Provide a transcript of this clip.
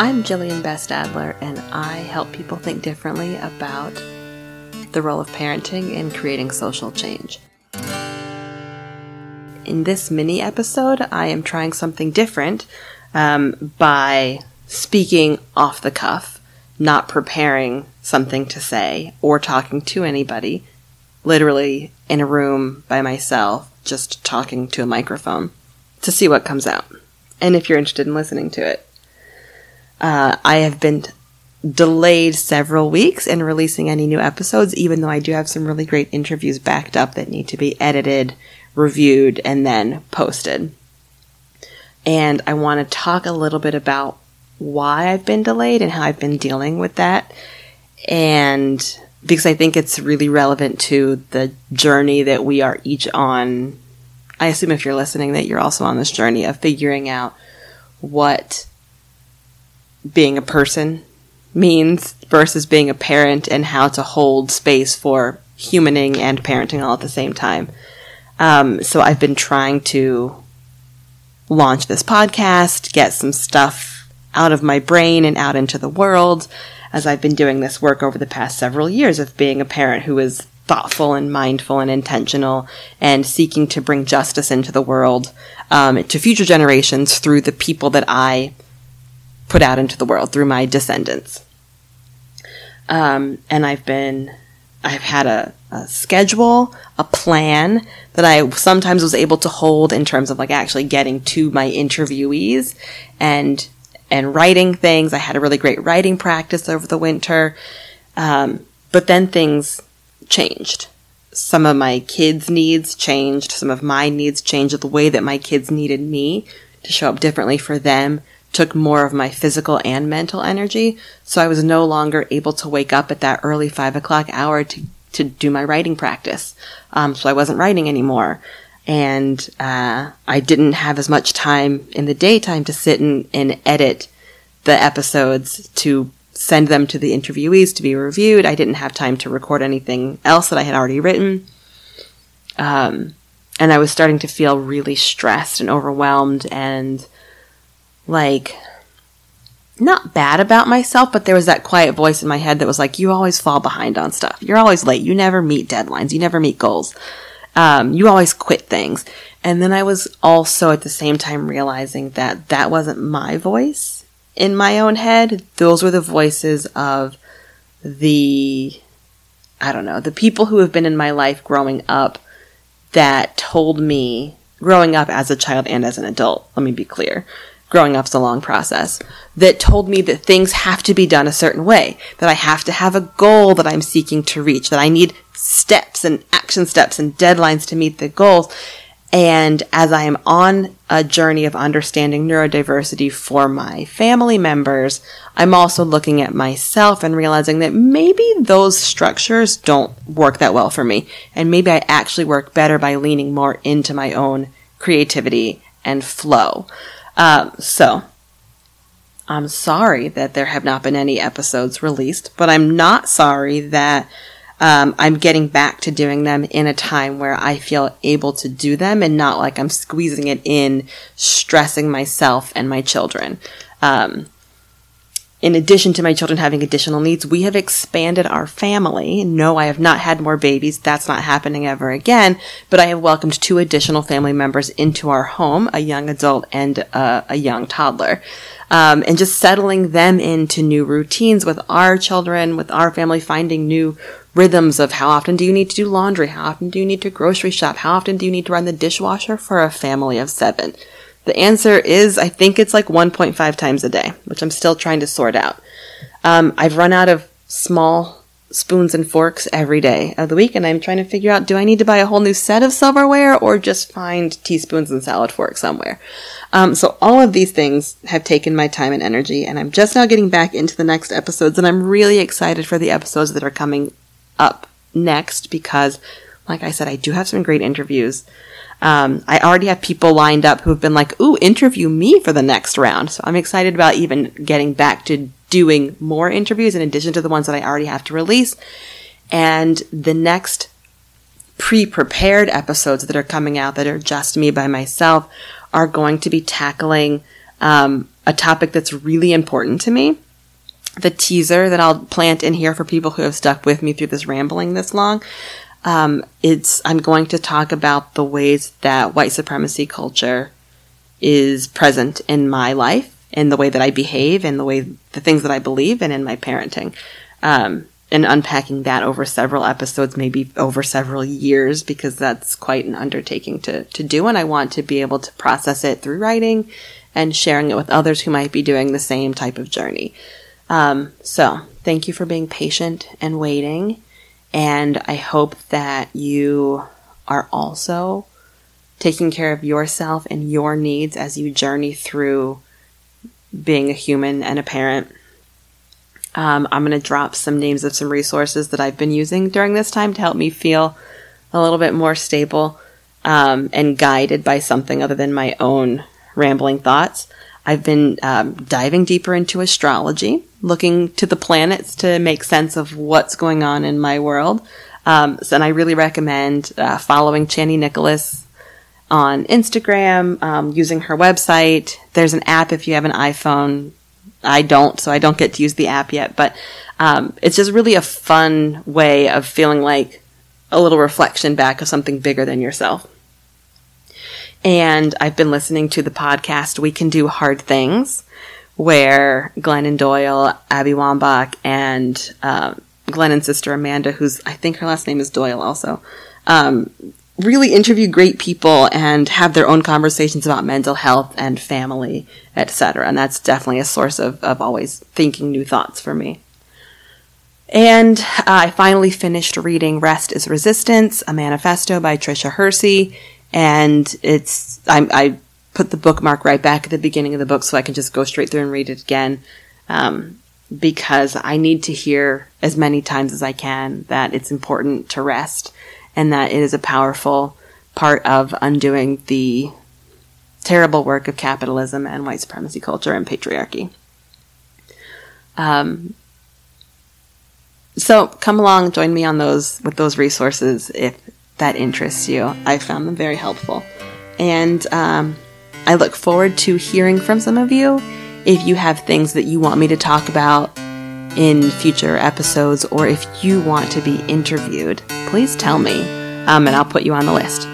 I'm Jillian Best Adler, and I help people think differently about the role of parenting in creating social change. In this mini episode, I am trying something different um, by speaking off the cuff, not preparing something to say or talking to anybody, literally in a room by myself, just talking to a microphone to see what comes out. And if you're interested in listening to it. Uh, I have been delayed several weeks in releasing any new episodes, even though I do have some really great interviews backed up that need to be edited, reviewed, and then posted. And I want to talk a little bit about why I've been delayed and how I've been dealing with that. And because I think it's really relevant to the journey that we are each on. I assume if you're listening that you're also on this journey of figuring out what being a person means versus being a parent and how to hold space for humaning and parenting all at the same time. Um, so I've been trying to launch this podcast, get some stuff out of my brain and out into the world as I've been doing this work over the past several years of being a parent who is thoughtful and mindful and intentional and seeking to bring justice into the world um, to future generations through the people that I put out into the world through my descendants. Um, and I've been, I've had a, a, schedule, a plan that I sometimes was able to hold in terms of like actually getting to my interviewees and, and writing things. I had a really great writing practice over the winter. Um, but then things changed. Some of my kids' needs changed. Some of my needs changed the way that my kids needed me to show up differently for them took more of my physical and mental energy. So I was no longer able to wake up at that early five o'clock hour to, to do my writing practice. Um, so I wasn't writing anymore. And, uh, I didn't have as much time in the daytime to sit and, and edit the episodes to send them to the interviewees to be reviewed. I didn't have time to record anything else that I had already written. Um, and I was starting to feel really stressed and overwhelmed and like not bad about myself, but there was that quiet voice in my head that was like, you always fall behind on stuff. You're always late. You never meet deadlines. You never meet goals. Um, you always quit things. And then I was also at the same time realizing that that wasn't my voice in my own head. Those were the voices of the, I don't know, the people who have been in my life growing up that told me, growing up as a child and as an adult, let me be clear, growing up's a long process that told me that things have to be done a certain way, that I have to have a goal that I'm seeking to reach, that I need steps and action steps and deadlines to meet the goals. And as I am on a journey of understanding neurodiversity for my family members, I'm also looking at myself and realizing that maybe those structures don't work that well for me. And maybe I actually work better by leaning more into my own creativity and flow. Um, so, I'm sorry that there have not been any episodes released, but I'm not sorry that um, I'm getting back to doing them in a time where I feel able to do them and not like I'm squeezing it in, stressing myself and my children. Um, in addition to my children having additional needs, we have expanded our family. No, I have not had more babies. That's not happening ever again. But I have welcomed two additional family members into our home, a young adult and a, a young toddler. Um, and just settling them into new routines with our children, with our family, finding new rhythms of how often do you need to do laundry? How often do you need to grocery shop? How often do you need to run the dishwasher for a family of seven? The answer is, I think it's like 1.5 times a day, which I'm still trying to sort out. Um, I've run out of small spoons and forks every day of the week, and I'm trying to figure out do I need to buy a whole new set of silverware or just find teaspoons and salad forks somewhere? Um, so all of these things have taken my time and energy, and I'm just now getting back into the next episodes, and I'm really excited for the episodes that are coming up next because, like I said, I do have some great interviews. Um, I already have people lined up who have been like, ooh, interview me for the next round. So I'm excited about even getting back to doing more interviews in addition to the ones that I already have to release. And the next pre-prepared episodes that are coming out that are just me by myself are going to be tackling um, a topic that's really important to me. The teaser that I'll plant in here for people who have stuck with me through this rambling this long. Um, it's I'm going to talk about the ways that white supremacy culture is present in my life, in the way that I behave, in the way the things that I believe, and in my parenting. Um, and unpacking that over several episodes, maybe over several years, because that's quite an undertaking to, to do. And I want to be able to process it through writing and sharing it with others who might be doing the same type of journey. Um, so thank you for being patient and waiting. And I hope that you are also taking care of yourself and your needs as you journey through being a human and a parent. Um, I'm going to drop some names of some resources that I've been using during this time to help me feel a little bit more stable um, and guided by something other than my own rambling thoughts. I've been um, diving deeper into astrology, looking to the planets to make sense of what's going on in my world. Um, so, and I really recommend uh, following Chani Nicholas on Instagram, um, using her website. There's an app if you have an iPhone. I don't, so I don't get to use the app yet, but um, it's just really a fun way of feeling like a little reflection back of something bigger than yourself. And I've been listening to the podcast We Can Do Hard Things, where Glennon Doyle, Abby Wambach, and um, Glennon's sister Amanda, who's I think her last name is Doyle also, um, really interview great people and have their own conversations about mental health and family, etc. And that's definitely a source of, of always thinking new thoughts for me. And uh, I finally finished reading Rest is Resistance, a manifesto by Tricia Hersey. And it's, I, I put the bookmark right back at the beginning of the book so I can just go straight through and read it again. Um, because I need to hear as many times as I can that it's important to rest and that it is a powerful part of undoing the terrible work of capitalism and white supremacy culture and patriarchy. Um, so come along, join me on those with those resources if that interests you. I found them very helpful, and um, I look forward to hearing from some of you. If you have things that you want me to talk about in future episodes, or if you want to be interviewed, please tell me, um, and I'll put you on the list.